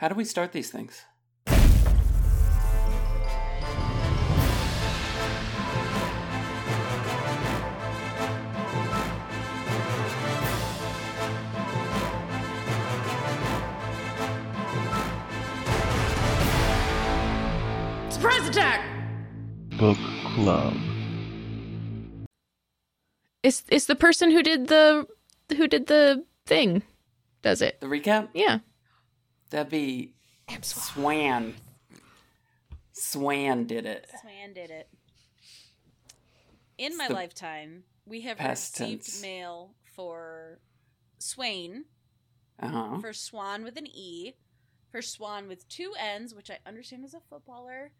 How do we start these things? Surprise attack! Book Club. It's it's the person who did the who did the thing does it. The recap? Yeah. That'd be Swan. Swan did it. Swan did it. In It's my lifetime, we have received tense. mail for Swain, Uh huh. for Swan with an E, for Swan with two N's, which I understand is a footballer,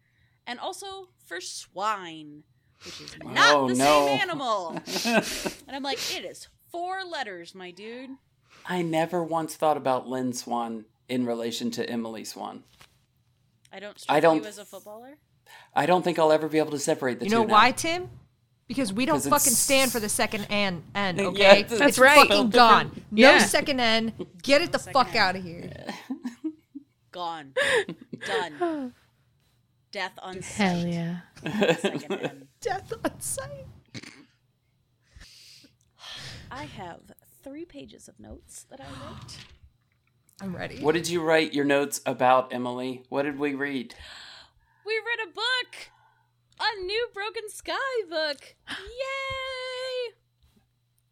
and also for Swine, which is not Oh, the no. same animal. and I'm like, it is four letters, my dude. I never once thought about Lynn Swann in relation to Emily Swan. I don't I don't- you as a footballer. I don't think I'll ever be able to separate the You two. know now. why, Tim? Because we don't fucking stand for the second N. N. Yeah, Okay, it's- That's It's right. Fucking gone. No Yeah. second N. Get it the Second fuck N. out of here. Gone. Done. Death on sight. Hell yeah. Second N. Death on sight. I have three pages of notes that I wrote. I'm ready. What did you write your notes about, Emily? What did we read? We read a book! A new Broken Sky book! Yay!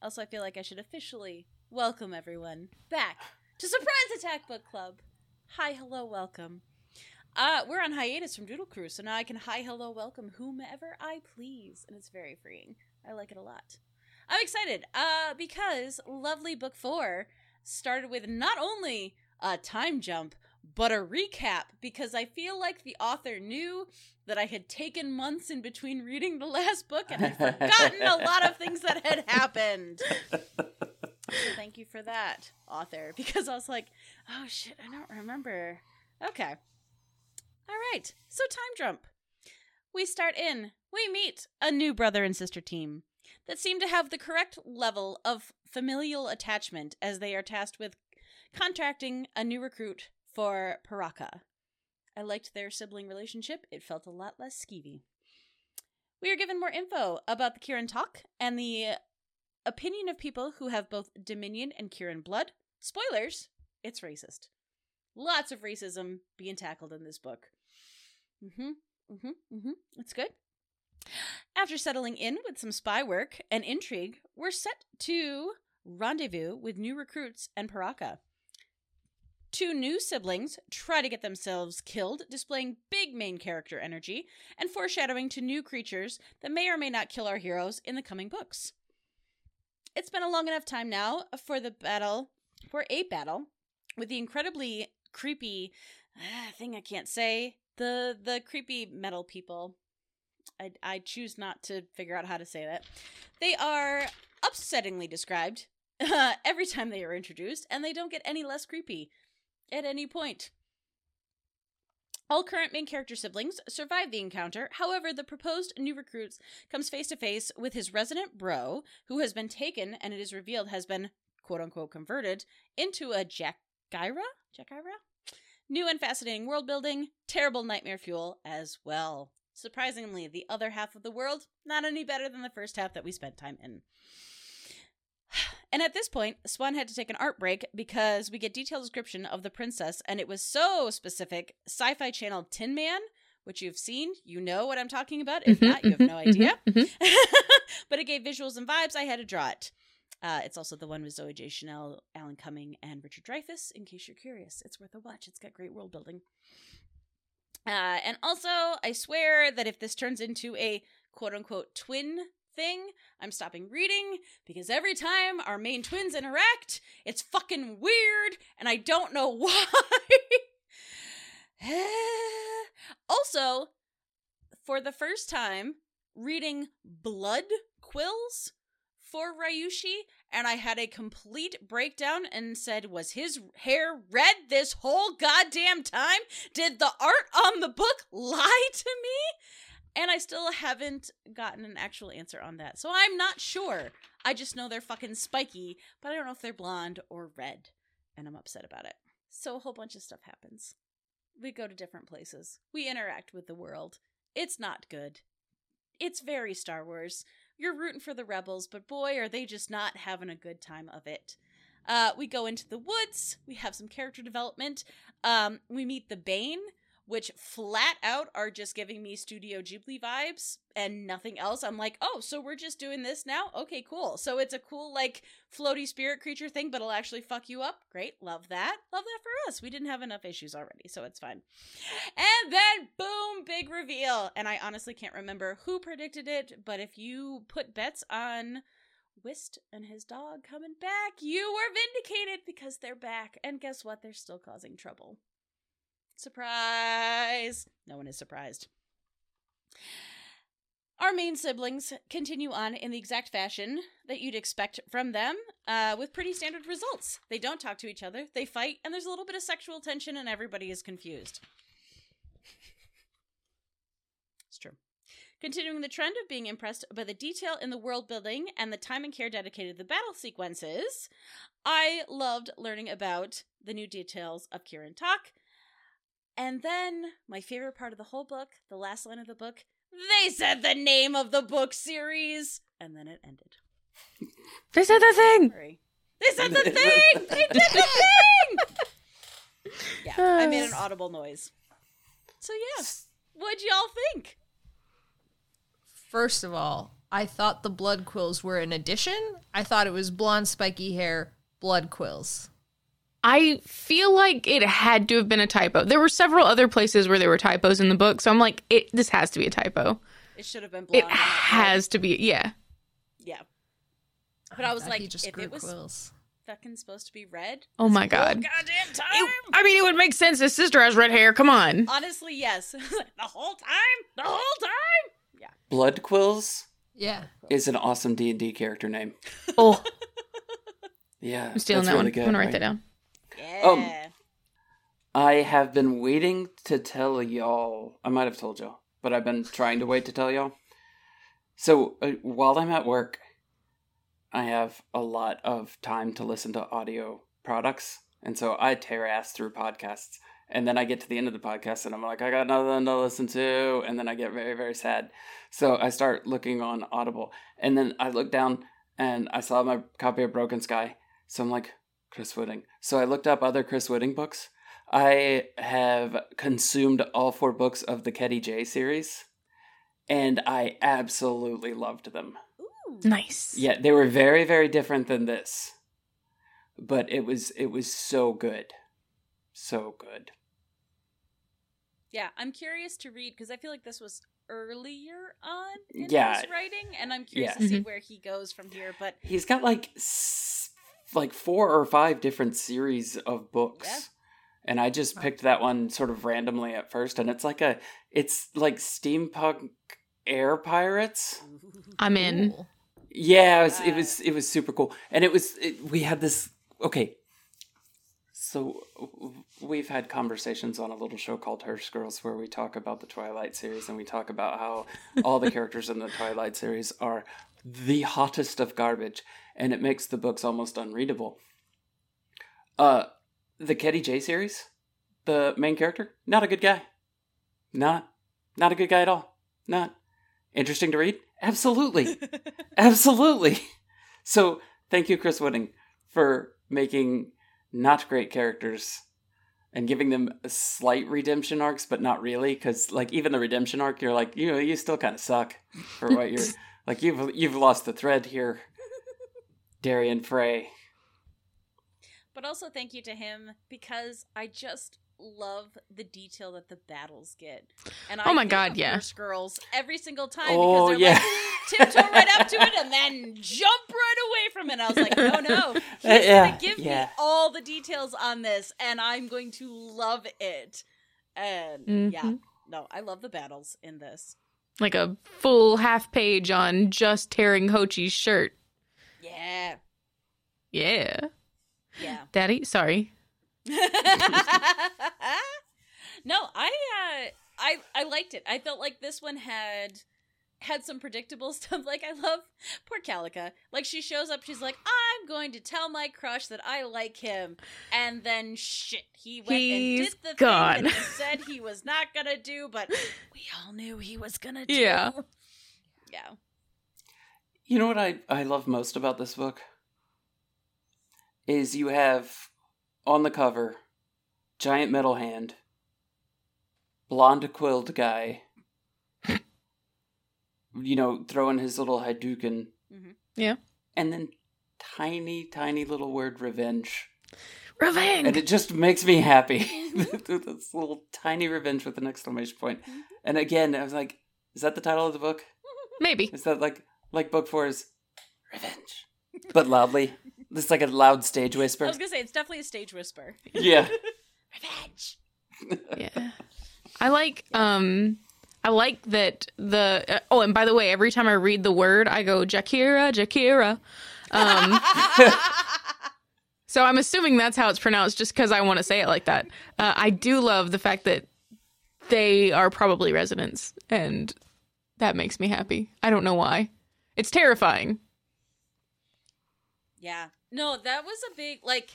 Also, I feel like I should officially welcome everyone back to Surprise Attack Book Club. Hi, hello, welcome. Uh, we're on hiatus from Doodle Crew, so now I can hi, hello, welcome whomever I please, and it's very freeing. I like it a lot. I'm excited uh, because Lovely Book 4 started with not only a time jump, but a recap because I feel like the author knew that I had taken months in between reading the last book and I'd forgotten a lot of things that had happened. So thank you for that, author, because I was like, oh shit, I don't remember. Okay. All right. So time jump. We start in. We meet a new brother and sister team that seem to have the correct level of familial attachment as they are tasked with contracting a new recruit for Parakka. I liked their sibling relationship. It felt a lot less skeevy. We are given more info about the Kirin talk and the opinion of people who have both Dominion and Kirin blood. Spoilers, it's racist. Lots of racism being tackled in this book. Mm-hmm. Mm-hmm. Mm-hmm. It's good. After settling in with some spy work and intrigue, we're set to rendezvous with new recruits and Parakka. Two new siblings try to get themselves killed, displaying big main character energy and foreshadowing to new creatures that may or may not kill our heroes in the coming books. It's been a long enough time now for the battle, for a battle, with the incredibly creepy uh, thing I can't say. The the creepy metal people. I I choose not to figure out how to say that. They are upsettingly described uh, every time they are introduced, and they don't get any less creepy at any point. All current main character siblings survive the encounter. However, the proposed new recruits comes face to face with his resident bro, who has been taken and it is revealed has been quote unquote converted into a Jachyra? Jachyra? New and fascinating world building, terrible nightmare fuel as well. Surprisingly, the other half of the world, not any better than the first half that we spent time in. And at this point, Swan had to take an art break because we get detailed description of the princess, and it was so specific. Sci Fi Channel Tin Man, which you've seen, you know what I'm talking about. If Mhm, not, you have no mhm, idea. mhm, but it gave visuals and vibes. I had to draw it. Uh, it's also the one with Zooey Deschanel, Alan Cumming, and Richard Dreyfuss. In case you're curious, it's worth a watch. It's got great world building. Uh, and also, I swear that if this turns into a quote unquote twin thing, I'm stopping reading because every time our main twins interact, it's fucking weird and I don't know why. also, for the first time, reading Blood Quills for Ryushi, and I had a complete breakdown and said, Was his hair red this whole goddamn time? Did the art on the book lie to me? And I still haven't gotten an actual answer on that. So I'm not sure. I just know they're fucking spiky, but I don't know if they're blonde or red. And I'm upset about it. So a whole bunch of stuff happens. We go to different places. We interact with the world. It's not good. It's very Star Wars. You're rooting for the rebels, but boy, are they just not having a good time of it. Uh, we go into the woods. We have some character development. Um, we meet the Bane, which flat out are just giving me Studio Ghibli vibes and nothing else. I'm like, oh, so we're just doing this now? Okay, cool. So it's a cool, like, floaty spirit creature thing, but it'll actually fuck you up. Great. Love that. Love that for us. We didn't have enough issues already, so it's fine. And then, boom, big reveal. And I honestly can't remember who predicted it, but if you put bets on Whist and his dog coming back, you were vindicated because they're back. And guess what? They're still causing trouble. Surprise! No one is surprised. Our main siblings continue on in the exact fashion that you'd expect from them, uh, with pretty standard results. They don't talk to each other, they fight, and there's a little bit of sexual tension, and everybody is confused. It's true. Continuing the trend of being impressed by the detail in the world building and the time and care dedicated to the battle sequences, I loved learning about the new details of Kirin Talk. And then, my favorite part of the whole book, the last line of the book, they said the name of the book series! And then it ended. They said the thing. Sorry. They said the thing! They did the thing! Yeah, I made an audible noise. So, yeah. What'd y'all think? First of all, I thought the blood quills were an addition. I thought it was blonde, spiky hair, blood quills. I feel like it had to have been a typo. There were several other places where there were typos in the book, so I'm like, it this has to be a typo. It should have been blonde. It and has to be, yeah. Yeah. But I oh was like, he just if grew it was quills. fucking supposed to be red, Oh my god. goddamn time. It- I mean, it would make sense. His sister has red hair. Come on. Honestly, yes. the whole time, the whole time. Yeah. Blood Quills Yeah. is an awesome D and D character name. Oh, Yeah, I'm stealing that really one. Good, I'm gonna write right? that down. Yeah. Um, I have been waiting to tell y'all. I might have told y'all, but I've been trying to wait to tell y'all. So uh, while I'm at work, I have a lot of time to listen to audio products, and so I tear ass through podcasts. And then I get to the end of the podcast, and I'm like, I got nothing to listen to, and then I get very, very sad. So I start looking on Audible, and then I look down, and I saw my copy of Broken Sky. So I'm like, Chris Wooding. So I looked up other Chris Wooding books. I have consumed all four books of the Ketty Jay series, and I absolutely loved them. Ooh. Nice. Yeah, they were very, very different than this, but it was it was so good, so good. Yeah, I'm curious to read because I feel like this was earlier on in Yeah. his writing, and I'm curious Yeah. to see Mhm. where he goes from here. But He's got like s- like four or five different series of books. Yeah. And I just picked that one sort of randomly at first and it's like a it's like steampunk air pirates. I'm in. Yeah, it was it was, it was super cool. And it was it, we had this okay. So we've had conversations on a little show called Horse Girls where we talk about the Twilight series and we talk about how all the characters in the Twilight series are the hottest of garbage and it makes the books almost unreadable. Uh the Ketty Jay series, the main character, not a good guy. Not not a good guy at all. Not interesting to read? Absolutely. Absolutely. So thank you, Chris Wooding, for making not great characters and giving them slight redemption arcs, but not really, because like even the redemption arc, you're like, you know, you still kind of suck for what you're like. You've you've lost the thread here, Darian Frey. but also thank you to him because I just love the detail that the battles get. And I Oh my think God, yeah. Horse girls every single time Oh because they're yeah, like tiptoe right up to it and then jump right away from it. And I was like, no, no, he's yeah, gonna give yeah. me all the details on this, and I'm going to love it. And yeah, Mhm. no, I love the battles in this. Like a full half page on just tearing Hochi's shirt. Yeah, Yeah. yeah. Daddy, sorry. no, I uh I I liked it. I felt like this one had had some predictable stuff. Like I love poor Calica. Like she shows up, she's like, "I'm going to tell my crush that I like him," and then shit, he went He's and did the gone. thing that he said he was not gonna do, but we all knew he was gonna do. Yeah. yeah. You know what I, I love most about this book? Is you have on the cover giant metal hand, blonde quilled guy, you know, throwing his little Hadouken, Mhm. Yeah. and then tiny, tiny little word revenge. Revenge. And it just makes me happy. this little tiny revenge with an exclamation point. And again, I was like, is that the title of the book? Maybe. Is that like like book four is revenge, but loudly? It's like a loud stage whisper. I was gonna say it's definitely a stage whisper. Yeah, Revenge. Yeah. I like um I like that the uh, oh and by the way every time I read the word I go Jakira Jakira. Um so I'm assuming that's how it's pronounced just cuz I want to say it like that. Uh, I do love the fact that they are probably residents and that makes me happy. I don't know why. It's terrifying. Yeah. No, that was a big like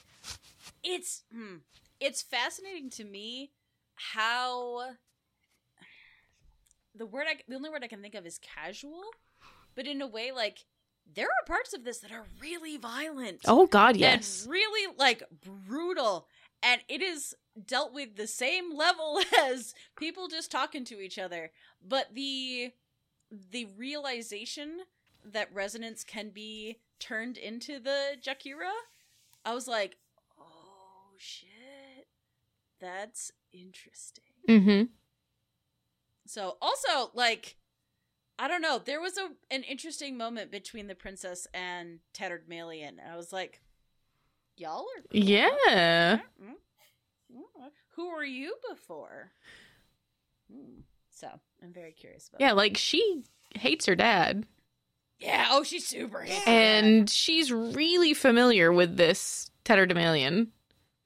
it's hmm, it's fascinating to me how the word I the only word I can think of is casual, but in a way like there are parts of this that are really violent. Oh god, yes. And really like brutal and it is dealt with the same level as people just talking to each other, but the the realization that resonance can be turned into the Jachyra, I was like, "Oh shit. That's interesting." Mhm. So, also like I don't know, there was a an interesting moment between the princess and Tatterdemalion. And I was like, "Y'all are cool. Yeah. Mm, mm. Who were you before?" Hmm. So, I'm very curious about Yeah, that. like she hates her dad. Yeah, oh, she's super hates her and she's really familiar with this Tatterdemalion.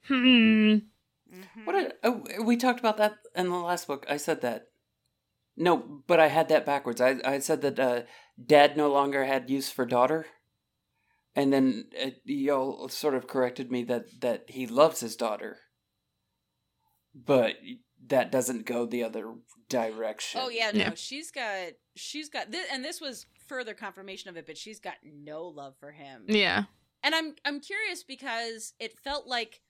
Hmm. dad. Mhm. what a, oh, we talked about that in the last book. I said that. No, but I had that backwards. I I said that uh, dad no longer had use for daughter, and then uh, y'all sort of corrected me that that he loves his daughter, but that doesn't go the other direction. Oh yeah, no, Yeah. she's got she's got this, and this was further confirmation of it, but she's got no love for him. Yeah. And I'm I'm curious because it felt like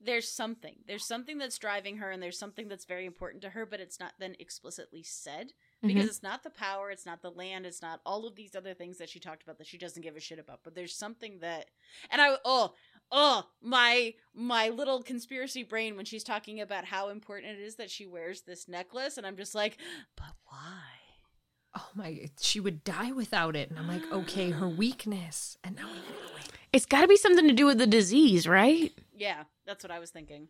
there's something. There's something that's driving her and there's something that's very important to her, but it's not then explicitly said because mm-hmm. it's not the power, it's not the land, it's not all of these other things that she talked about that she doesn't give a shit about. But there's something that and I oh oh my my little conspiracy brain when she's talking about how important it is that she wears this necklace and I'm just like, but why? Oh my, she would die without it. And I'm like, okay, her weakness. And now we know it. It's got to be something to do with the disease, right? Yeah, that's what I was thinking.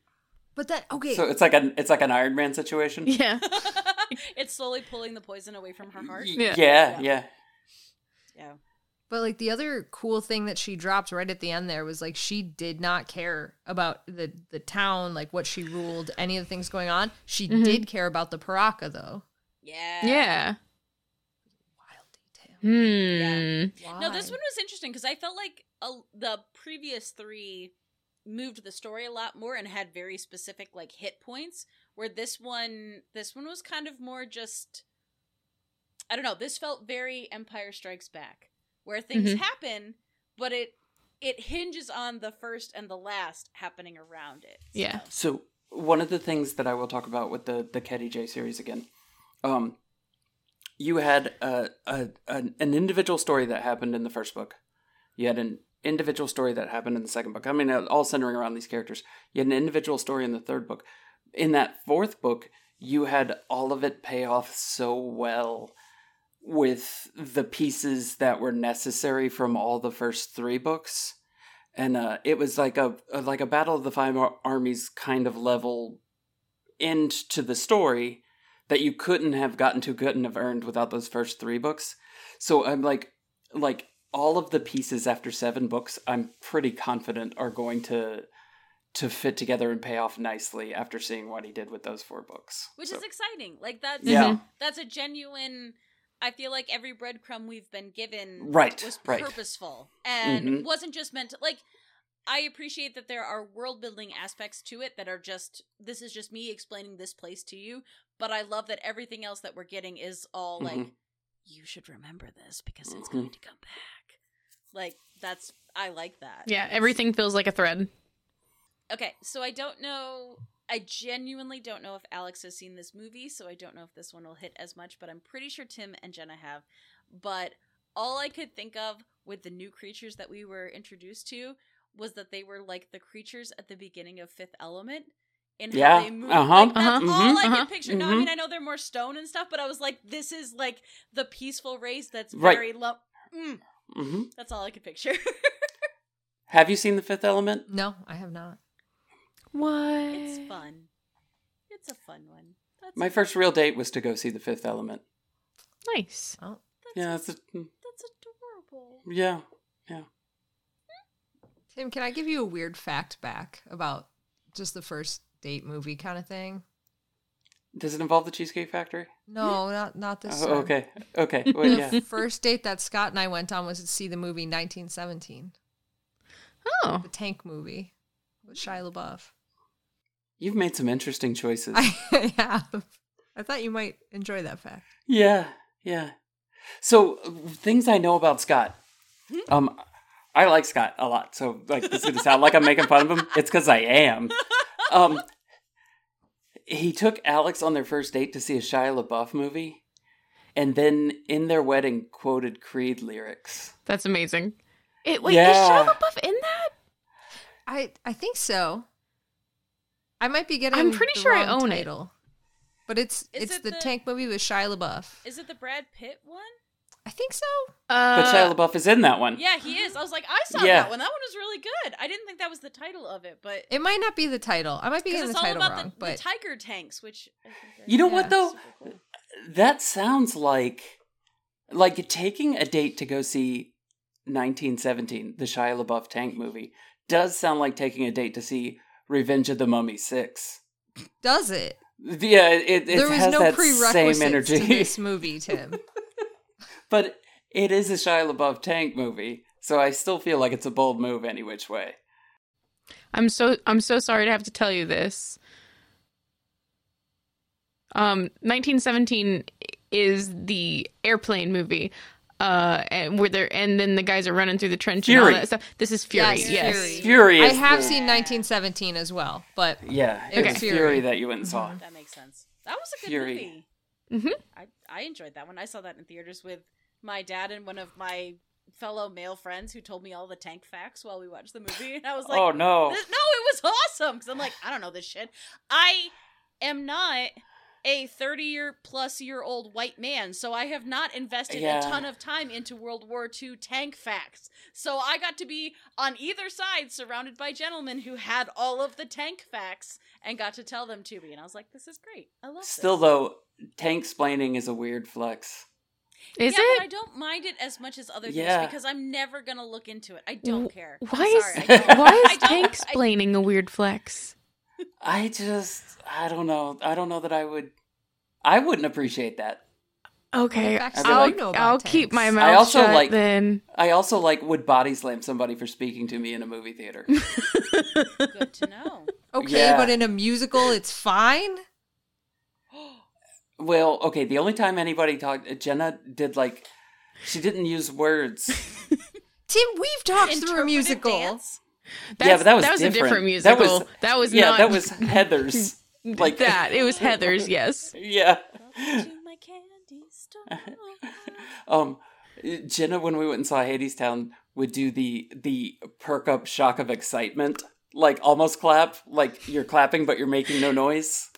But that, okay. So it's like an it's like an Iron Man situation. Yeah. it's slowly pulling the poison away from her heart. Y- Yeah. yeah, yeah. Yeah. But like the other cool thing that she dropped right at the end there was like she did not care about the the town, like what she ruled, any of the things going on. She Mhm. did care about the Parakka though. Yeah. Yeah. Wild detail. Hmm. Why? No, this one was interesting because I felt like a, the previous three moved the story a lot more and had very specific like hit points. Where this one, this one was kind of more just. I don't know. This felt very Empire Strikes Back, where things Mhm. happen, but it it hinges on the first and the last happening around it. Yeah. So one of the things that I will talk about with the the Ketty Jay series again, um, you had a, a an, an individual story that happened in the first book. You had an individual story that happened in the second book. I mean, uh, all centering around these characters. You had an individual story in the third book. In that fourth book, you had all of it pay off so well with the pieces that were necessary from all the first three books and uh, it was like a, like a battle of the five armies kind of level end to the story that you couldn't have gotten to couldn't have earned without those first three books so i'm like like all of the pieces after seven books i'm pretty confident are going to to fit together and pay off nicely after seeing what he did with those four books which So- is exciting. Like that's Yeah. that's a genuine I feel like every breadcrumb we've been given Right, was right. purposeful and Mhm. wasn't just meant to like I appreciate that there are world building aspects to it that are just this is just me explaining this place to you, but I love that everything else that we're getting is all like Mhm. you should remember this because it's Mhm. going to come back. Like that's I like that. Yeah, everything feels like a thread. Okay, so I don't know. I genuinely don't know if Alex has seen this movie, so I don't know if this one will hit as much, but I'm pretty sure Tim and Jenna have. But all I could think of with the new creatures that we were introduced to was that they were like the creatures at the beginning of Fifth Element. In Yeah, how they move. uh-huh, Like, that's uh-huh, all I uh-huh, could picture. No, I mhm. mean I know they're more stone and stuff, but I was like, this is like the peaceful race that's Right. very low. Mm, hmm that's all I could picture. Have you seen The Fifth Element? No, I have not. What? it's fun. It's a fun one. That's My first real date was to go see The Fifth Element. Nice. Oh, That's, Yeah, it's a, that's adorable. yeah, yeah. Tim, can I give you a weird fact back about just the first date movie kind of thing? Does it involve the Cheesecake Factory? No, not not this. Oh, time. okay, okay. Well, yeah. First date that Scott and I went on was to see the movie 1917, Oh. the tank movie with Shia LaBeouf. You've made some interesting choices. I have. I thought you might enjoy that fact. Yeah, yeah. So uh, things I know about Scott. Um, I like Scott a lot. So like this is gonna sound like I'm making fun of him. It's because I am. Um, he took Alex on their first date to see a Shia LaBeouf movie, and then in their wedding quoted Creed lyrics. That's amazing. It wait, Yeah. is Shia LaBeouf in that? I I think so. I might be getting. I'm pretty the sure I wrong own it. But it's Is it's it the, the- tank movie with Shia LaBeouf. Is it the Brad Pitt one? I think so. Uh, But Shia LaBeouf is in that one. Yeah, he is. I was like, I saw Yeah. that one. That one was really good. I didn't think that was the title of it, but It might not be the title. I might be because getting it's the all title about wrong. the, but the tiger tanks, which I think are- You know Yeah. what though? cool. That sounds like like taking a date to go see 1917, the Shia LaBeouf tank movie, does sound like taking a date to see Revenge of the Mummy 6. does it? Yeah, it, it there was no that prerequisites same energy. to this movie, Tim. But it is a Shia LaBeouf tank movie, so I still feel like it's a bold move any which way. I'm so I'm so sorry to have to tell you this. Um, 1917 is the airplane movie, uh, and where they're and then the guys are running through the trench and Fury. all that stuff. This is Fury. Yes, Yes. Fury. Fury I have the- seen 1917 as well, but Yeah, it Okay. was Fury. Fury that you went and saw. That makes sense. That was a good Fury. movie. Mhm. I I enjoyed that one. I saw that in theaters with my dad and one of my fellow male friends who told me all the tank facts while we watched the movie, and I was like, oh no. No, it was awesome because I'm like, I don't know this shit. I am not a 30 year plus year old white man, so I have not invested Yeah. a ton of time into World War II tank facts. So I got to be on either side, surrounded by gentlemen who had all of the tank facts and got to tell them to me, and I was like, this is great. I love it. Still this. though, tank splaining is a weird flex. Is yeah, it? but I don't mind it as much as other Yeah. things because I'm never gonna look into it. I don't Wh- care. Why I'm is sorry, I don't. why is tank I- splaining a weird flex? I just I don't know. I don't know that I would I wouldn't appreciate that. Okay, facts do I'll, know about I'll keep my I also shut like- then. I also like would body slam somebody for speaking to me in a movie theater. Good to know. okay, Yeah. but in a musical, it's fine. well, okay, the only time anybody talked Jenna did like she didn't use words. Tim, we've talked through a musical. dance? Yeah, but that was that was a different. different That musical. was- That was, yeah, not that was Heathers. like that. It was Heathers. Yes. Yeah. to my candy store. Um Jenna when we went and saw Hadestown would do the the perk up shock of excitement. Like almost clap, like you're clapping but you're making no noise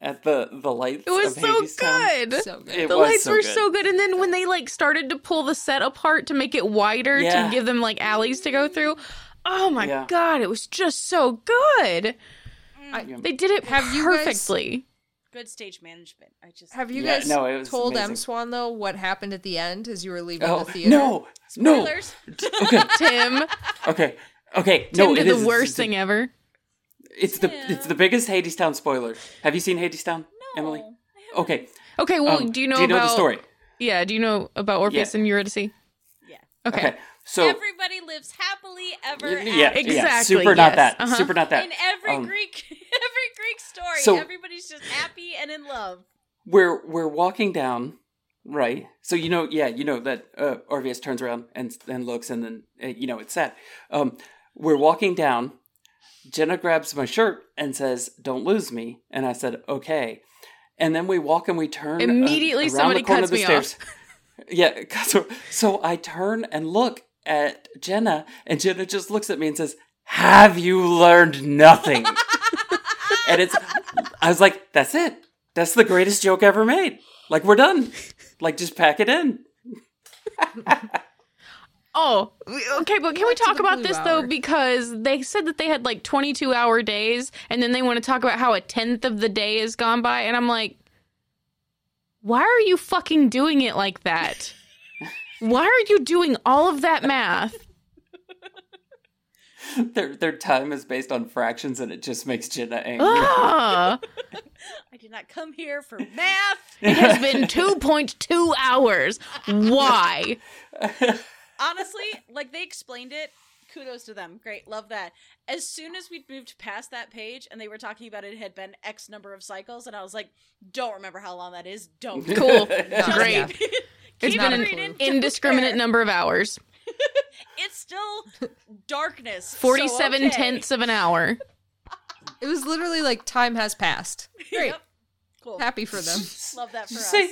at the the lights. It was of so good. So good. It the was lights so were good. so good and then when they like started to pull the set apart to make it wider Yeah. to give them like alleys to go through oh my Yeah. god it was just so good Yeah. they did it Have you guys- perfectly Good stage management. I just Have you Yeah, guys no, it was told amazing. M Swan though what happened at the end as you were leaving Oh the theater? no, no. spoilers. Okay, tim okay, okay. tim no, did it the is- worst it's, thing ever It's the it's the biggest Hadestown spoiler. Have you seen Hadestown, No, Emily? Okay. okay well um, do you know do you know about the story? Yeah. Do you know about Orpheus Yeah. and Eurydice? Yeah. Okay. Okay. So Everybody lives happily ever yeah, after. yeah, Exactly, super not that. Uh-huh. Super not that. In every Um, Greek every Greek story, so- everybody's just happy and in love. we're we're walking down right so you know yeah you know that uh, orpheus turns around and and looks and then uh, you know it's sad um we're walking down jenna grabs my shirt and says don't lose me and i said okay and then we walk and we turn uh, Immediately around somebody the corner cuts of the me off. stairs. yeah so, so i turn and look at jenna and jenna just looks at me and says have you learned nothing? And it's i was like that's it. That's the greatest joke ever made. Like we're done. Like just pack it in. Oh, okay, but can we talk about blue this though? Because they said that they had like 22 hour days, and then they want to talk about how a tenth of the day has gone by, and I'm like, why are you fucking doing it like that? Why are you doing all of that math? their their time is based on fractions and it just makes jenna angry Ah, I did not come here for math. it has been 2.2 hours. Why? Honestly, like they explained it. Kudos to them. Great, love that. As soon as we moved past that page and they were talking about it had been X number of cycles, and I was like, don't remember how long that is. Don't. Cool. Just Great. Keep- It's keep been an indiscriminate number of hours. It's still darkness. so 47 okay. tenths of an hour. It was literally like time has passed. Great. Yep. Cool. Happy for them. Love that for you us. say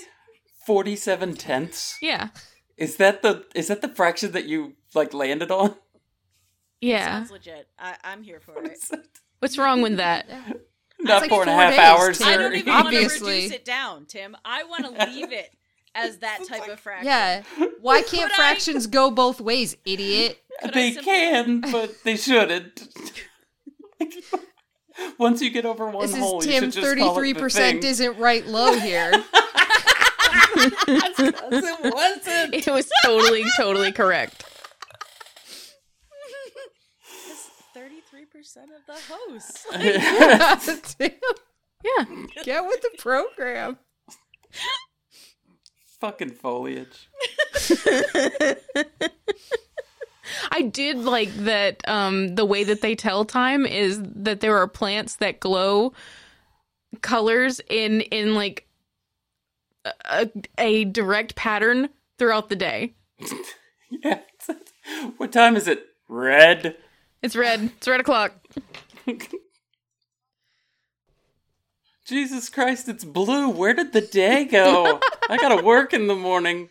47 tenths Yeah. is that the is that the fraction that you like landed on Yeah. Sounds legit. I, I'm here for it. What's wrong with that? not like four and a half days, hours Tim. I don't Terry. even want to reduce it down, Tim. I want to leave it as that type of fraction. Yeah. Why can't Could I- fractions go both ways, idiot? Could they simply- can but they shouldn't once you get over one This hole is you Tim. should just call it the Thirty-three percent isn't right low here. it wasn't It was totally, totally correct. Thirty-three percent of the hosts. Tim, Yeah. Get with the program. Fucking foliage I did like that um the way that they tell time is that there are plants that glow colors in in like a, a direct pattern throughout the day. yeah what time is it red It's red. It's red o'clock. jesus christ it's blue where did the day go i gotta work in the morning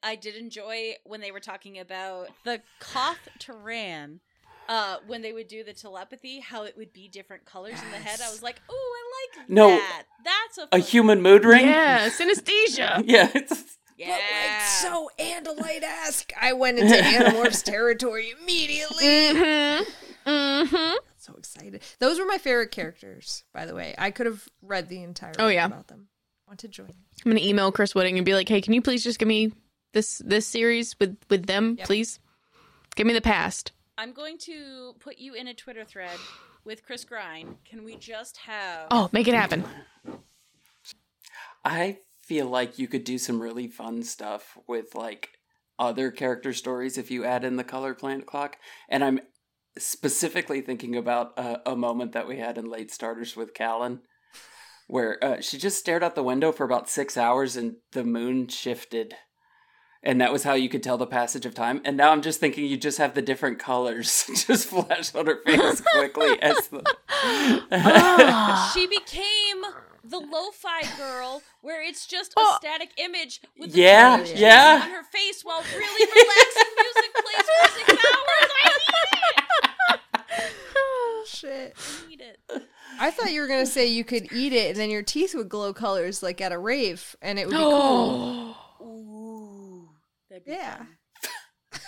I did enjoy when they were talking about the Koth Taraan. Uh, when they would do the telepathy, how it would be different colors in the head. I was like, "Oh, I like No. that. That's a a human mood ring Yeah, synesthesia. yeah it's Yeah, But like so Andalite-esque, I went into Animorphs territory immediately. Mm-hmm. Mm-hmm. So excited. Those were my favorite characters, by the way. I could have read the entire Oh, book yeah. about them. I Want to join? I'm gonna email Chris Wooding and be like, "Hey, can you please just give me this this series with with them, Yep. please? Give me the past." I'm going to put you in a Twitter thread with Chris Grine. Can we just have? Oh, make it happen. I feel like you could do some really fun stuff with like other character stories if you add in the color planet clock. And I'm specifically thinking about uh, a moment that we had in late starters with Callan, where uh, she just stared out the window for about six hours and the moon shifted. And that was how you could tell the passage of time. And now I'm just thinking you just have the different colors just flash on her face quickly as the. She became the lo-fi girl, where it's just a Oh. static image with the Yeah, yeah. on her face while really relaxing music plays for six hours. I Shit. need it. I need it. I thought you were gonna say you could eat it and then your teeth would glow colors like at a rave, and it would be cool. Ooh, that'd be Yeah. fun.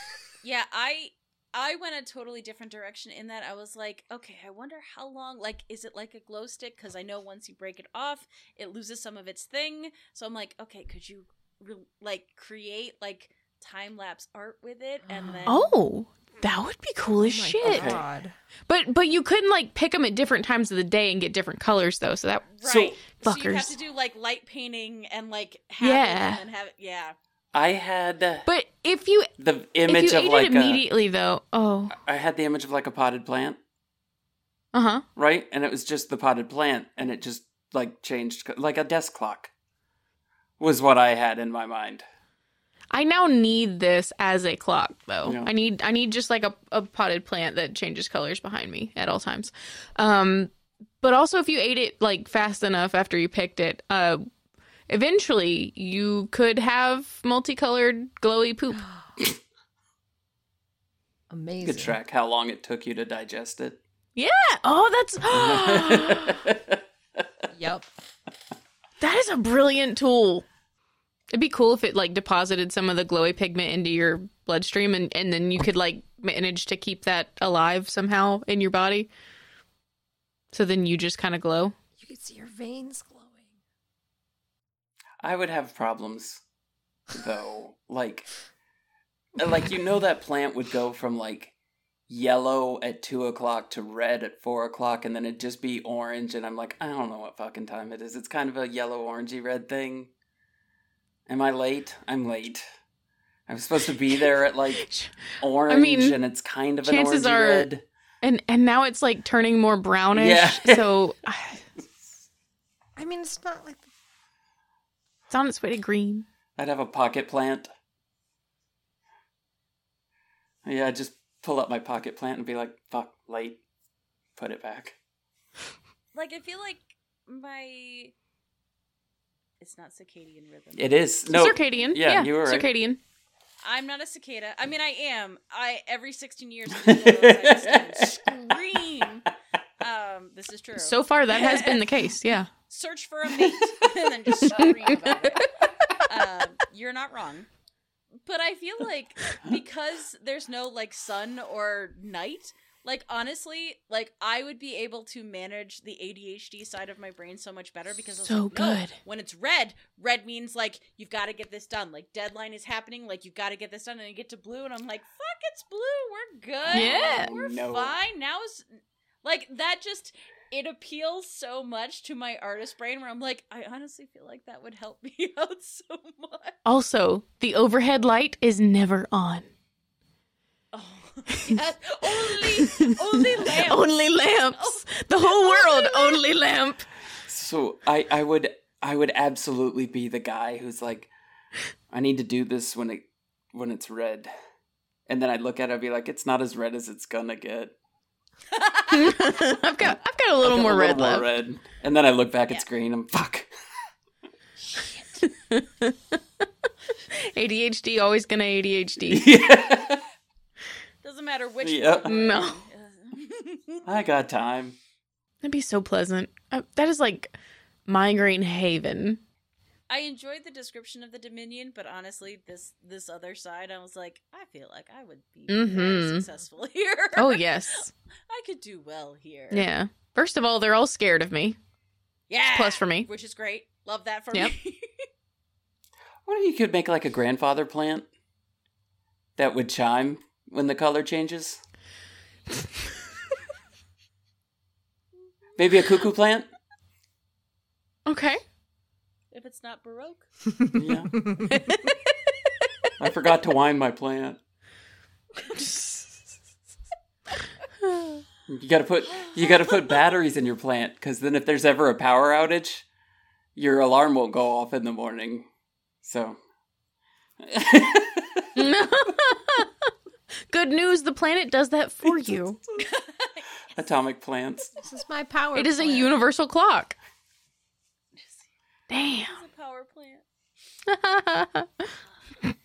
yeah, I I went a totally different direction in that I was like, okay, I wonder how long. Like, is it like a glow stick? Because I know once you break it off, it loses some of its thing. So I'm like, okay, could you re- like create like time lapse art with it and then Oh, That would be cool as Oh my shit. God. But but you couldn't like pick them at different times of the day and get different colors though. So that Right. So- So, you have to do like light painting and like have Yeah. it and then have it. Yeah. I had But if you the if image you of ate like it a, immediately though, oh, I had the image of like a potted plant, uh huh. right? And it was just the potted plant, and it just like changed, like a desk clock, was what I had in my mind. I now need this as a clock though. Yeah. I need I need just like a, a potted plant that changes colors behind me at all times. Um but also if you ate it like fast enough after you picked it, uh eventually you could have multicolored glowy poop. Amazing. Good track how long it took you to digest it. Yeah. Oh, that's Yep. That is a brilliant tool. It'd be cool if it like deposited some of the glowy pigment into your bloodstream and, and then you could like manage to keep that alive somehow in your body. So then you just kind of glow. You could see your veins glowing. I would have problems though. like like you know that plant would go from like yellow at two o'clock to red at four o'clock and then it'd just be orange and I'm like, I don't know what fucking time it is. It's kind of a yellow orangey red thing. Am I late? I'm late. I was supposed to be there at like orange I mean, and it's kind of an chances orangey are- red. And and now it's like turning more brownish. Yeah. so I mean, it's not like it's on its way to green. I'd have a pocket plant. Yeah, I'd just pull up my pocket plant and be like, fuck, late. Put it back. Like I feel like my it's not circadian rhythm. It is. No. circadian. yeah, Yeah, you were right. circadian. I'm not a cicada. I mean, I am. I every 16 years I just go outside and scream. Um, this is true. So far that has been the case. Yeah. search for a mate and then just scream about it. Um, you're not wrong. But I feel like because there's no like sun or night, like honestly, like I would be able to manage the ADHD side of my brain so much better because I So like, no, good. when it's red, red means like you've got to get this done. Like deadline is happening, like you've got to get this done, and you get to blue, and I'm like, fuck, it's blue, we're good, Yeah. we're No. fine. Now is like that just it appeals so much to my artist brain where I'm like, I honestly feel like that would help me out so much. Also, the overhead light is never on. Oh, yes. only, only lamps. Only lamps. Oh, the whole world only lamp. So I, I would I would absolutely be the guy who's like, I need to do this when it when it's red. And then I'd look at it and be like, it's not as red as it's gonna get. I've got I've got a little got more a red more left. red. And then I look back, Yeah. it's green. I'm fuck. ADHD always gonna ADHD. yeah. Doesn't matter which Yep. No. I got time. That'd be so pleasant. Uh, that is like migraine haven. I enjoyed the description of the Dominion, but honestly, this this other side, I was like, I feel like I would be very Mhm. successful here. Oh yes. I could do well here. Yeah. First of all, they're all scared of me. yeah, Plus for me. which is great. Love that for Yep. me. What if you could make like a grandfather plant that would chime when the color changes? Maybe a cuckoo plant? Okay. if it's not baroque, Yeah. I forgot to wind my plant. You gotta put you gotta put batteries in your plant because then if there's ever a power outage, your alarm won't go off in the morning. So Good news, the planet does that for you. atomic plants. this is my power. It is a universal clock. Damn. it's a power plant.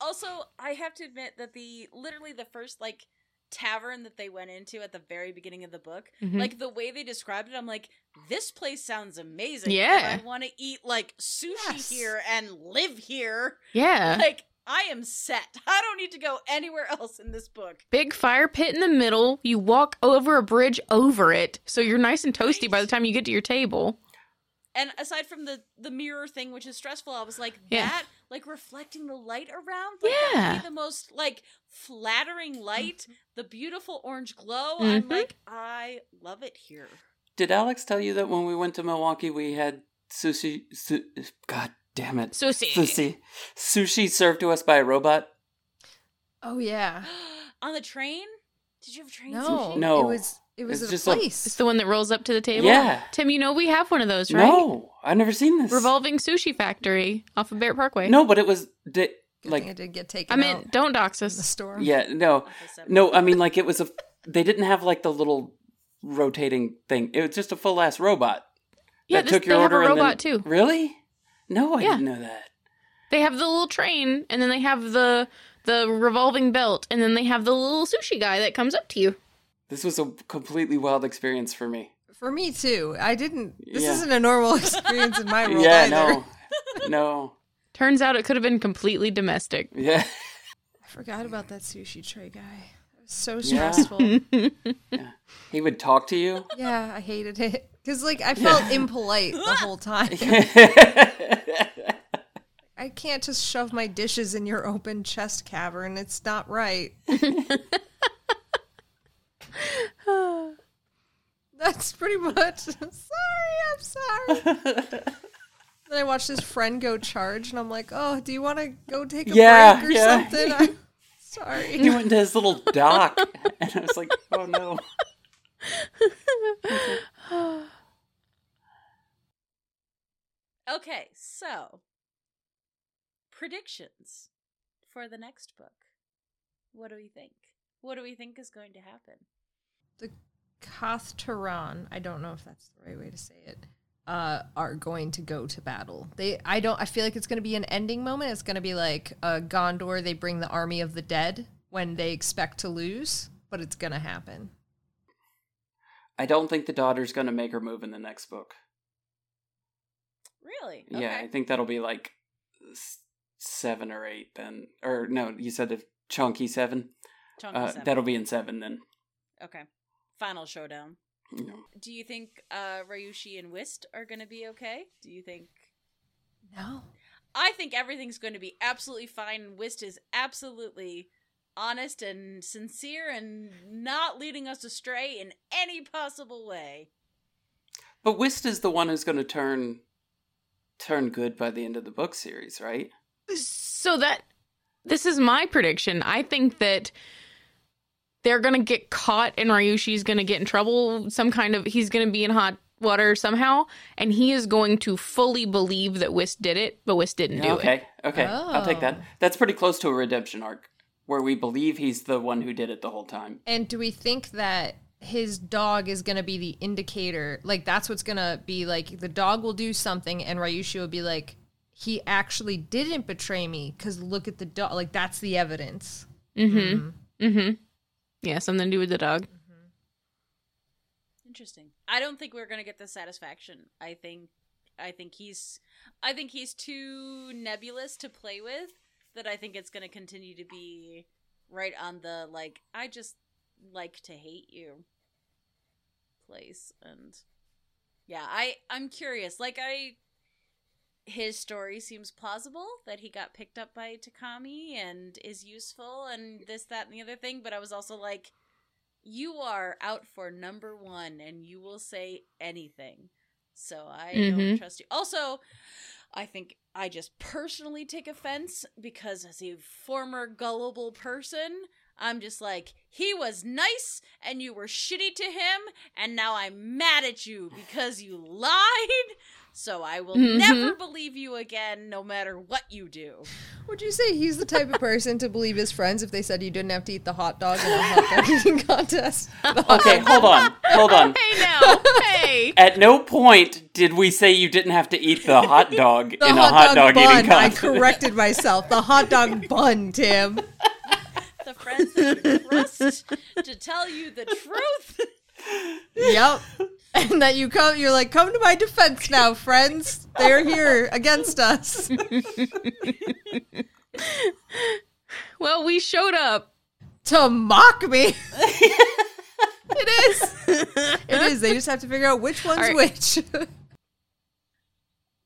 Also, I have to admit that the literally the first like tavern that they went into at the very beginning of the book, Mhm. like the way they described it, I'm like, this place sounds amazing. Yeah. I want to eat like sushi Yes. here and live here. Yeah. Like I am set. I don't need to go anywhere else in this book. Big fire pit in the middle. You walk over a bridge over it, so you're nice and toasty by the time you get to your table. And aside from the the mirror thing, which is stressful, I was like Yeah. that, like reflecting the light around, like that Yeah. be the most like flattering light, the beautiful orange glow. Mhm. I'm like, I love it here. Did Alex tell you that when we went to Milwaukee, we had sushi? Su- God damn it, Sushi. sushi, sushi served to us by a robot. Oh yeah. On the train? Did you have train No, sushi? No. It was it was It's a just a- It's the one that rolls up to the table. Yeah. Tim, you know we have one of those, right? No, I've never seen this. Revolving Sushi Factory off of Barrett Parkway. No, but it was di- Good like thing it did get taken I mean, out don't dox in the us. store. yeah, no, no. I mean, like it was a. They didn't have like the little rotating thing. It was just a full ass robot. Yeah, that this, took they your have a order and robot then- too. Really? No, I Yeah. didn't know that. They have the little train, and then they have the the revolving belt, and then they have the little sushi guy that comes up to you. This was a completely wild experience for me. For me too. I didn't. This Yeah. isn't a normal experience in my world yeah, either. no, no, Turns out it could have been completely domestic. yeah. I forgot about that sushi tray guy. It was so Yeah. stressful. He would talk to you. yeah, I hated it because like I felt impolite the whole time. I can't just shove my dishes in your open chest cavern. It's not right. That's pretty much. Sorry, I'm sorry. then I watched this friend go charge, and I'm like, "Oh, do you want to go take a Yeah, break or yeah. something?" I'm sorry. he went into his little dock, and I was like, "Oh no." Okay, so predictions for the next book. What do we think? What do we think is going to happen? the Koth Taraan, I don't know if that's the right way to say it, uh, are going to go to battle. They, I don't, I feel like it's going to be an ending moment. It's going to be like uh, Gondor. They bring the army of the dead when they expect to lose, but it's going to happen. I don't think the daughter's going to make her move in the next book. Really? Yeah, I think that'll be like s- seven or eight then. Or no, you said a chunky seven. Chunky Uh, seven. that'll be in seven then. Okay. Final showdown. You know. Do you think uh, Ryushi and Whist are going to be okay? Do you think? No. I think everything's going to be absolutely fine. and Whist is absolutely honest and sincere and not leading us astray in any possible way. But Whist is the one who's going to turn turn good by the end of the book series, right? So that this is my prediction. I think that they're gonna get caught and Ryushi's gonna get in trouble. Some kind of he's gonna be in hot water somehow, and he is going to fully believe that Whist did it, but Whist didn't do okay, it. okay, Okay. I'll take that. Oh. That's pretty close to a redemption arc where we believe he's the one who did it the whole time. And do we think that his dog is going to be the indicator? Like, that's what's going to be like the dog will do something, and Ryushi will be like, he actually didn't betray me because look at the dog. Like, that's the evidence. Mm-hmm. Mm-hmm. Yeah, something to do with the dog. Interesting. I don't think we're going to get the satisfaction. I think I think he's I think he's too nebulous to play with that I think it's going to continue to be right on the like I just like to hate you place and yeah, I I'm curious. Like I his story seems plausible that he got picked up by Takami and is useful and this that and the other thing, but I was also like you are out for number one and you will say anything. So I don't Mhm. trust you. Also, I think I just personally take offense because as a former gullible person, I'm just like, he was nice and you were shitty to him, and now I'm mad at you because you lied. So I will Mhm. never believe you again, no matter what you do. Would you say he's the type of person to believe his friends if they said you didn't have to eat the hot dog in a hot dog eating contest? Okay, hold on, hold on. Hey now, hey. At no point did we say you didn't have to eat the hot dog The in hot, a hot dog, dog, eating bun. I corrected myself. The hot dog bun, Tim. The friends that you trust to tell you the truth. Yep. And that you come, you're like, come to my defense now, friends. They're here against us. Well, we showed up. to mock me. it is. It is. They just have to figure out which one's All right. which.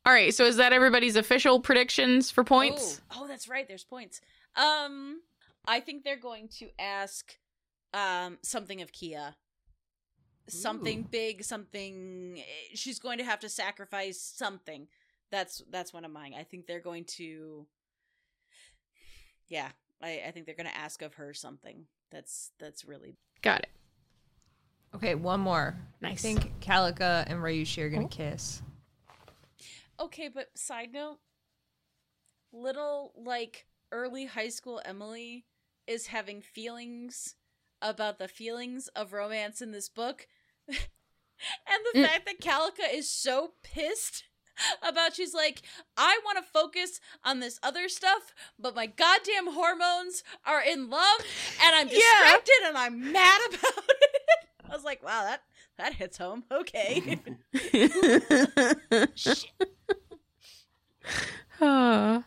All right, so is that everybody's official predictions for points? Oh, oh, that's right. There's points. Um, I think they're going to ask um something of Kia. Something Ooh. big, something eh, she's going to have to sacrifice something. That's that's one of mine. I think they're going to Yeah, I, I think they're gonna ask of her something. That's that's really Got it. Okay, one more. Nice. I think Calica and Ryushi are gonna kiss. Okay, but side note, little like early high school Emily is having feelings about the feelings of romance in this book. And the Mm. fact that Calica is so pissed about she's like, I want to focus on this other stuff, but my goddamn hormones are in love and I'm Yeah. distracted and I'm mad about it. I was like, wow, that that hits home. Okay. Shit. Ah.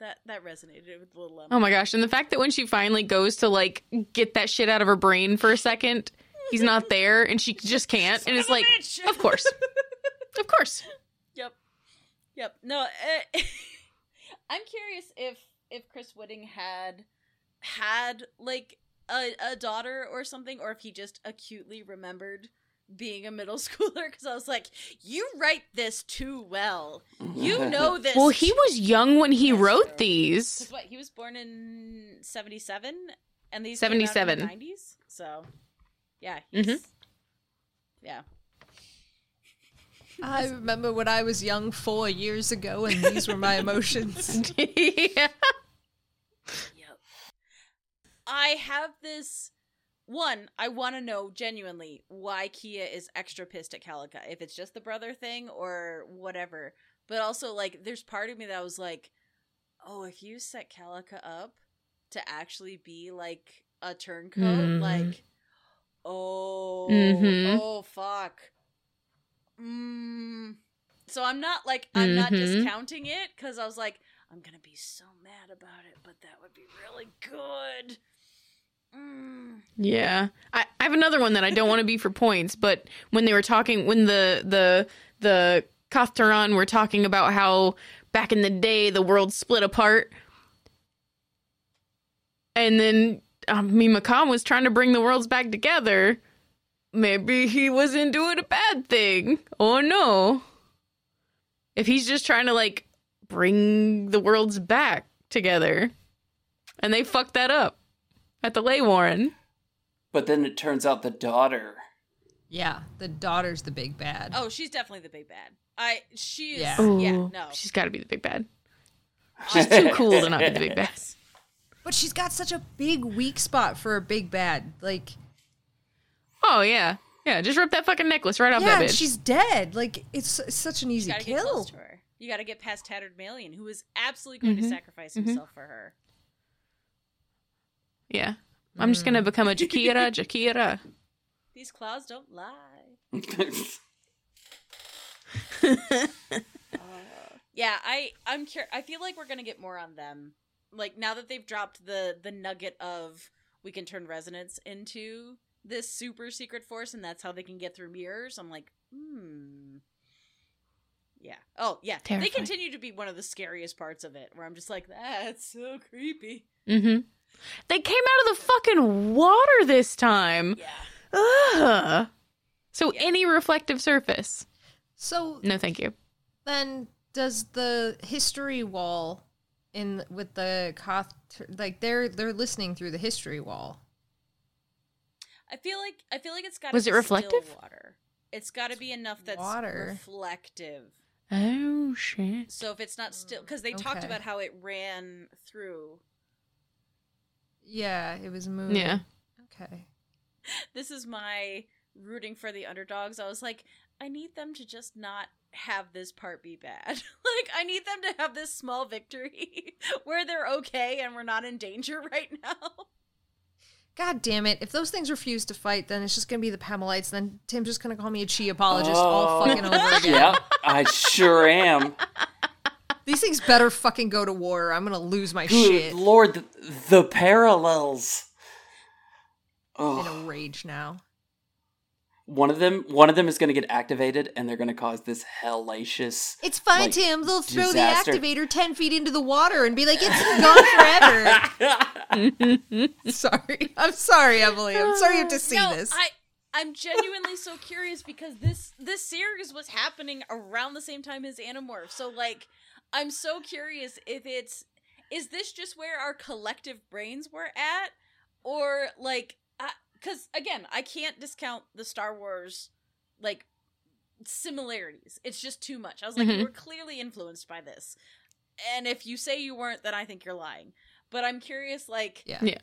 That that resonated with little Emily. oh my gosh, and the fact that when she finally goes to like get that shit out of her brain for a second, he's not there and she just can't and it's Son of a like, bitch! of course. Of course. Yep. Yep. No, uh, I'm curious if if Chris Wooding had had like a, a daughter or something, or if he just acutely remembered being a middle schooler. Because I was like, you write this too well. You know this. Well, he was young when he That's wrote true. these. 'Cause what he was born in '77, and these came out in the '90s. So, yeah, Mhm. yeah. I remember when I was young four years ago, and these were my emotions. yeah. Yep. I have this one. I want to know genuinely why Kia is extra pissed at Calica. If it's just the brother thing or whatever. But also, like, there's part of me that was like, oh, if you set Calica up to actually be like a turncoat, Mhm. like, oh, Mhm. oh, fuck. Mm. So I'm not like I'm not Mhm. discounting it because I was like I'm gonna be so mad about it, but that would be really good. Mm. Yeah. I, I have another one that I don't want to be for points, but when they were talking when the the the Koth Taraan were talking about how back in the day the world split apart and then um, Mima Khan was trying to bring the worlds back together. Maybe he wasn't doing a bad thing. Oh no. If he's just trying to like bring the worlds back together. And they fucked that up at the Lay Warren. But then it turns out the daughter. yeah, the daughter's the big bad. Oh, she's definitely the big bad. I she is Yeah. yeah, no. She's got to be the big bad. She's too cool to not be the big bad. Yes. But she's got such a big weak spot for a big bad. Like, Oh yeah, yeah. Just rip that fucking necklace right off yeah, that bitch. she's dead. Like, it's, it's such an You easy gotta get kill. close to her. You gotta get past Tatterdemalion, who is absolutely going to Mhm. sacrifice Mhm. himself for her. yeah. I'm just gonna become a Jachyra, Jachyra. These claws don't lie. Yeah, I I'm cur- I feel like we're gonna get more on them. Like now that they've dropped the the nugget of we can turn resonance into this super secret force, and that's how they can get through mirrors. I'm like, hmm. Yeah. Oh, yeah. They continue to be one of the scariest parts of it, where I'm just like, that's so creepy. mm-hmm. They came out of the fucking water this time. Yeah. Ugh. So Yeah. any reflective surface. So No, thank you. then, does the history wall in with the Koth like they're they're listening through the history wall? I feel like I feel like it's got Was be it reflective? Still water. It's got to be enough that's Water. reflective. Oh shit. So if it's not still, mm, because they talked about how it ran through. Yeah, it was moving. Yeah. Okay. This is my rooting for the underdogs. I was like, I need them to just not have this part be bad. like I need them to have this small victory where they're okay and we're not in danger right now. God damn it! If those things refuse to fight, then it's just gonna be the Pamelites. Then Tim's just gonna call me a chi apologist all Oh. fucking over again. yeah, I sure am. These things better fucking go to war. or I'm gonna lose my Good shit. lord, the, the parallels. in Oh, a rage now. One of them one of them is going to get activated and they're going to cause this hellacious It's fine, like, Tim. They'll throw disaster. the activator ten feet into the water and be like, "It's gone forever." sorry, I'm sorry, Emily. I'm sorry you have to see no, this. I I'm genuinely so curious because this this series was happening around the same time as Animorph. So like I'm so curious if it's is this just where our collective brains were at or like cuz again, I can't discount the Star Wars like similarities. It's just too much. I was like Mhm. you were clearly influenced by this. And if you say you weren't, then I think you're lying. But I'm curious like yeah. Yeah.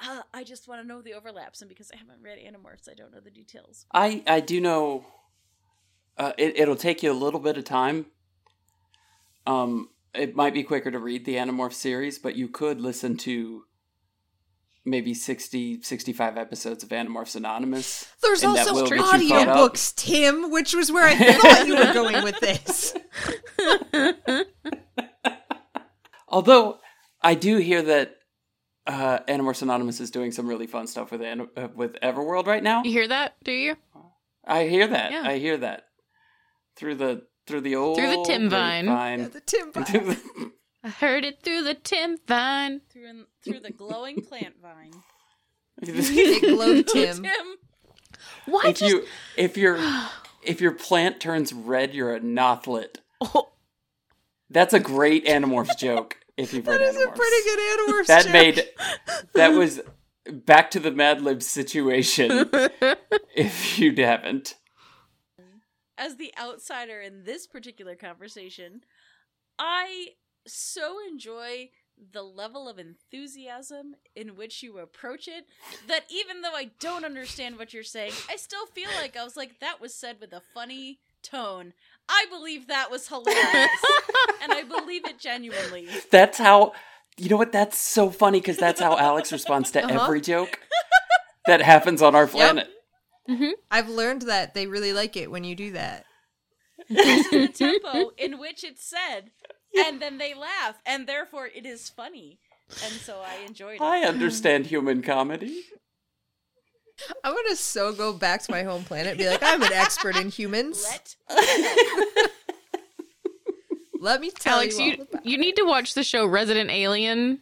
uh, I just want to know the overlaps, and because I haven't read Animorphs, I don't know the details. I I do know. Uh, it it'll take you a little bit of time. Um, it might be quicker to read the Animorph series, but you could listen to maybe 60, 65 episodes of Animorphs Anonymous. There's and that also will get you caught up. audiobooks, Tim, which was where I thought you were going with this. Although I do hear that uh, Animorphs Anonymous is doing some really fun stuff with An- uh, with Everworld right now. You hear that? Do you? I hear that. Yeah. I hear that through the through the old Through the Tim Vine. grapevine. the Tim. Through the- I heard it through the Tim vine. Through in, through the glowing plant vine. It glowed Tim. Tim. Why if just? you if your if your plant turns red, you're a nothlit. Oh, That's a great Animorphs joke. If you've read That is a pretty good Animorphs that joke. made that was back to the Mad Lib situation. if you haven't, As the outsider in this particular conversation, I so enjoy the level of enthusiasm in which you approach it that even though I don't understand what you're saying, I still feel like I was like, that was said with a funny tone. I believe that was hilarious. and I believe it genuinely. that's how. You know what? That's so funny because that's how Alex responds to Uh-huh. every joke that happens on our planet. I've learned that they really like it when you do that. Because of the tempo in which it's said, and then they laugh, and therefore it is funny. And so I enjoyed it. I understand human comedy. I'm gonna so go back to my home planet and be like, I'm an expert in humans. Let Let me tell Alex, you, you you need to watch the show Resident Alien.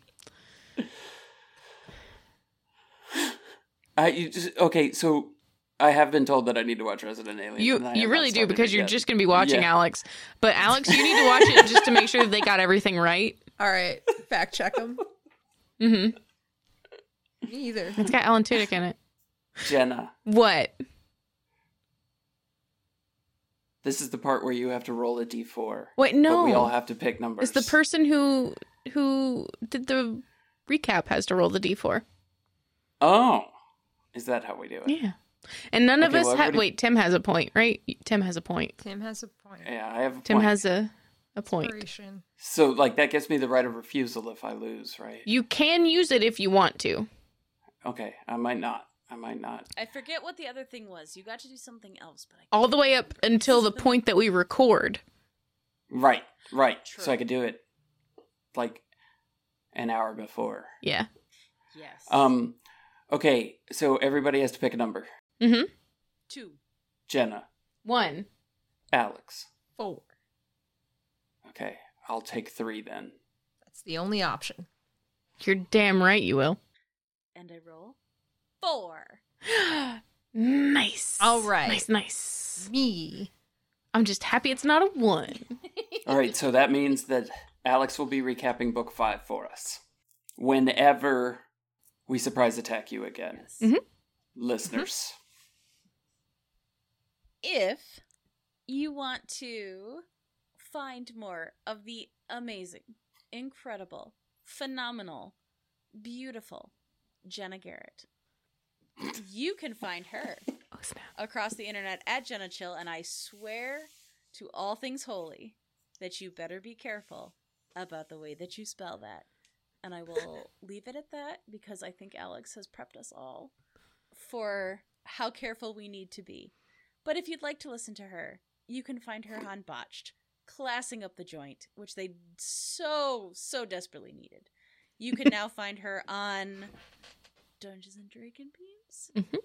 I you just okay. So I have been told that I need to watch Resident Alien. You you really do because you're yet. just going to be watching Yeah. Alex. But Alex, you need to watch it just to make sure that they got everything right. All right, fact check them. hmm Me either. It's got Alan Tudyk in it. Jenna. What? This is the part where you have to roll a d4. Wait, no. But we all have to pick numbers. It's the person who who did the recap has to roll the d4. Oh, is that how we do it? Yeah. And none of us well, ha- everybody- wait, Tim has a point, right? Tim has a point. Tim has a point. Yeah, I have a Tim point. has a a point. So, like, that gives me the right of refusal if I lose, right? You can use it if you want to. Okay, I might not. I might not. I forget what the other thing was. You got to do something else, but I All the way up until the point that we record. Right, right. So I could do it like an hour before. Yeah. yes. Um, okay, so everybody has to pick a number. Mhm. two. Jenna, One. Alex. Four. Okay, I'll take three then. That's the only option. You're damn right you will. And I roll four. nice. All right. Nice, nice. Me. I'm just happy it's not a one. All right, so that means that Alex will be recapping book five for us. Whenever we surprise attack you again, Yes. Mhm. listeners. If you want to find more of the amazing, incredible, phenomenal, beautiful Jenna Garrett, you can find her Oh across the internet at Jenna Chill, and I swear to all things holy that you better be careful about the way that you spell that. And I will leave it at that because I think Alex has prepped us all for how careful we need to be. But if you'd like to listen to her, you can find her on Botched, classing up the joint, which they so, so desperately needed. You can now find her on Dungeons and Dragon Beams. Mhm.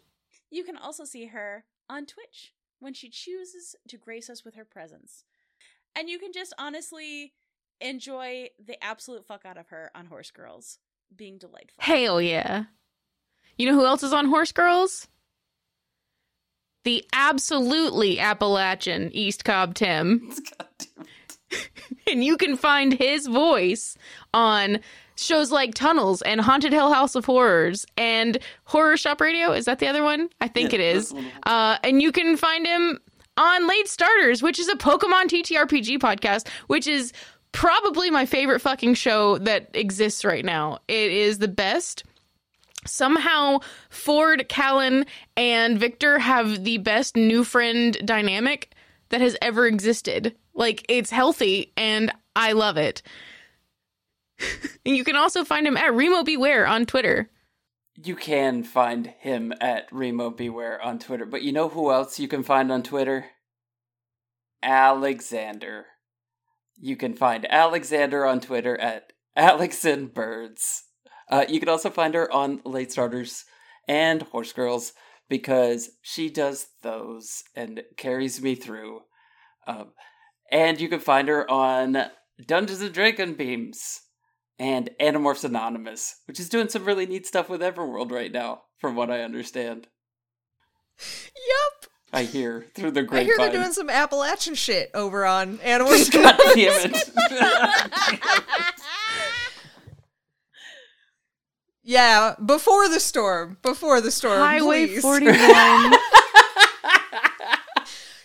You can also see her on Twitch when she chooses to grace us with her presence. And you can just honestly enjoy the absolute fuck out of her on Horse Girls being delightful. Hell yeah. You know who else is on Horse Girls? The absolutely Appalachian East Cobb Tim. God damn it. and you can find his voice on shows like Tunnels and Haunted Hill House of Horrors and Horror Shop Radio. Is that the other one? I think Yeah, it is. that's one of them. Uh, and you can find him on Late Starters, which is a Pokemon TTRPG podcast, which is probably my favorite fucking show that exists right now. It is the best. Somehow, Ford, Callan, and Victor have the best new friend dynamic that has ever existed. Like, it's healthy, and I love it. you can also find him at Remo Beware on Twitter. You can find him at Remo Beware on Twitter, but you know who else you can find on Twitter? Alexander. You can find Alexander on Twitter at Alex and Birds. Uh, you can also find her on Late Starters and Horse Girls because she does those and carries me through. Um, and you can find her on Dungeons and Dragon Beams and Animorphs Anonymous, which is doing some really neat stuff with Everworld right now, from what I understand. Yup. I hear through the grapevine. I hear they're doing some Appalachian shit over on Animorphs. God damn it! yeah, before the storm. Before the storm. Highway please. 41.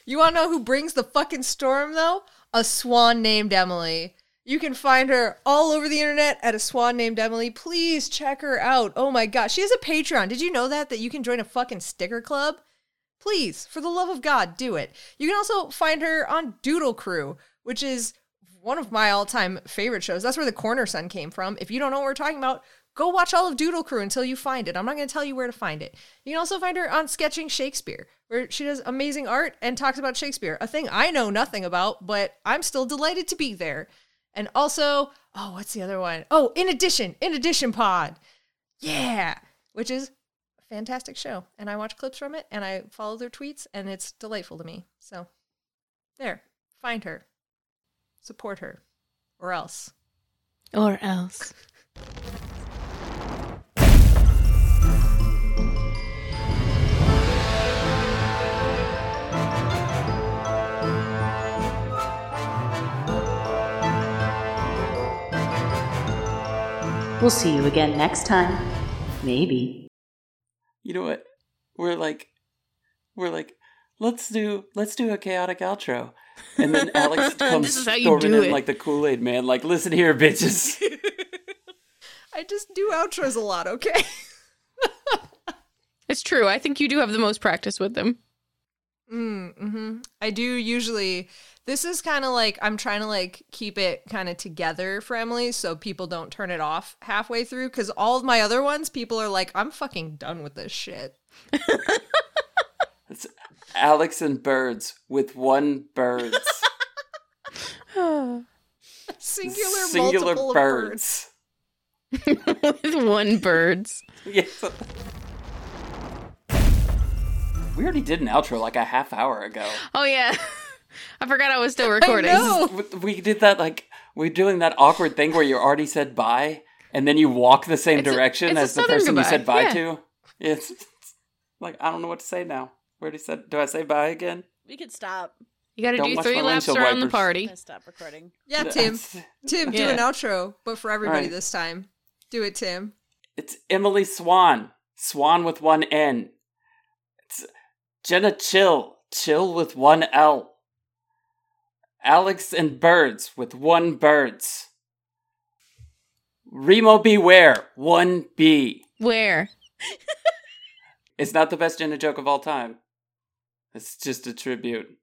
You want to know who brings the fucking storm, though? A swan named Emily. You can find her all over the internet at a swan named Emily. Please check her out. Oh my god. She has a Patreon. Did you know that? That you can join a fucking sticker club? Please, for the love of God, do it. You can also find her on Doodle Crew, which is one of my all time favorite shows. That's where the Corner Sun came from. If you don't know what we're talking about, go watch all of Doodle Crew until you find it. I'm not going to tell you where to find it. You can also find her on Sketching Shakespeare, where she does amazing art and talks about Shakespeare, a thing I know nothing about, but I'm still delighted to be there. And also, oh, what's the other one? Oh, In Addition, In Addition Pod. Yeah, which is a fantastic show. And I watch clips from it and I follow their tweets, and it's delightful to me. So, there, find her, support her, or else. or else. We'll see you again next time. Maybe. you know what? We're like, we're like, let's do let's do a chaotic outro, and then Alex comes This is how you storming in it. like the Kool Aid Man, like, listen here, bitches. I just do outros a lot, okay? It's true. I think you do have the most practice with them. Mm, hmm I do usually. This is kind of like I'm trying to like keep it kind of together for Emily, so people don't turn it off halfway through. Because all of my other ones, people are like, "I'm fucking done with this shit." It's Alex and Birds with one birds, Singular, singular multiple of birds. birds. with one birds. Yes. We already did an outro like a half hour ago. Oh yeah. I forgot I was still recording. know. We- We did that like we're doing that awkward thing where you already said bye and then you walk the same It's a- direction it's a as the southern person you said bye yeah. to. It's, it's like I don't know what to say now. Where do you said? Do I say bye again? We could stop. You got to Don't do watch three my laps windshield around the wipers. I'm party. gonna stop recording. Yeah, Tim. Tim, do Yeah. an outro, but for everybody Alright. this time. Do it, Tim. It's Emily Swan. Swan with one N. It's Jenna Chill. Chill with one L. Alex and Birds with one Birds. Remo Beware, one B. Where? It's not the best Jenna joke of all time. It's just a tribute.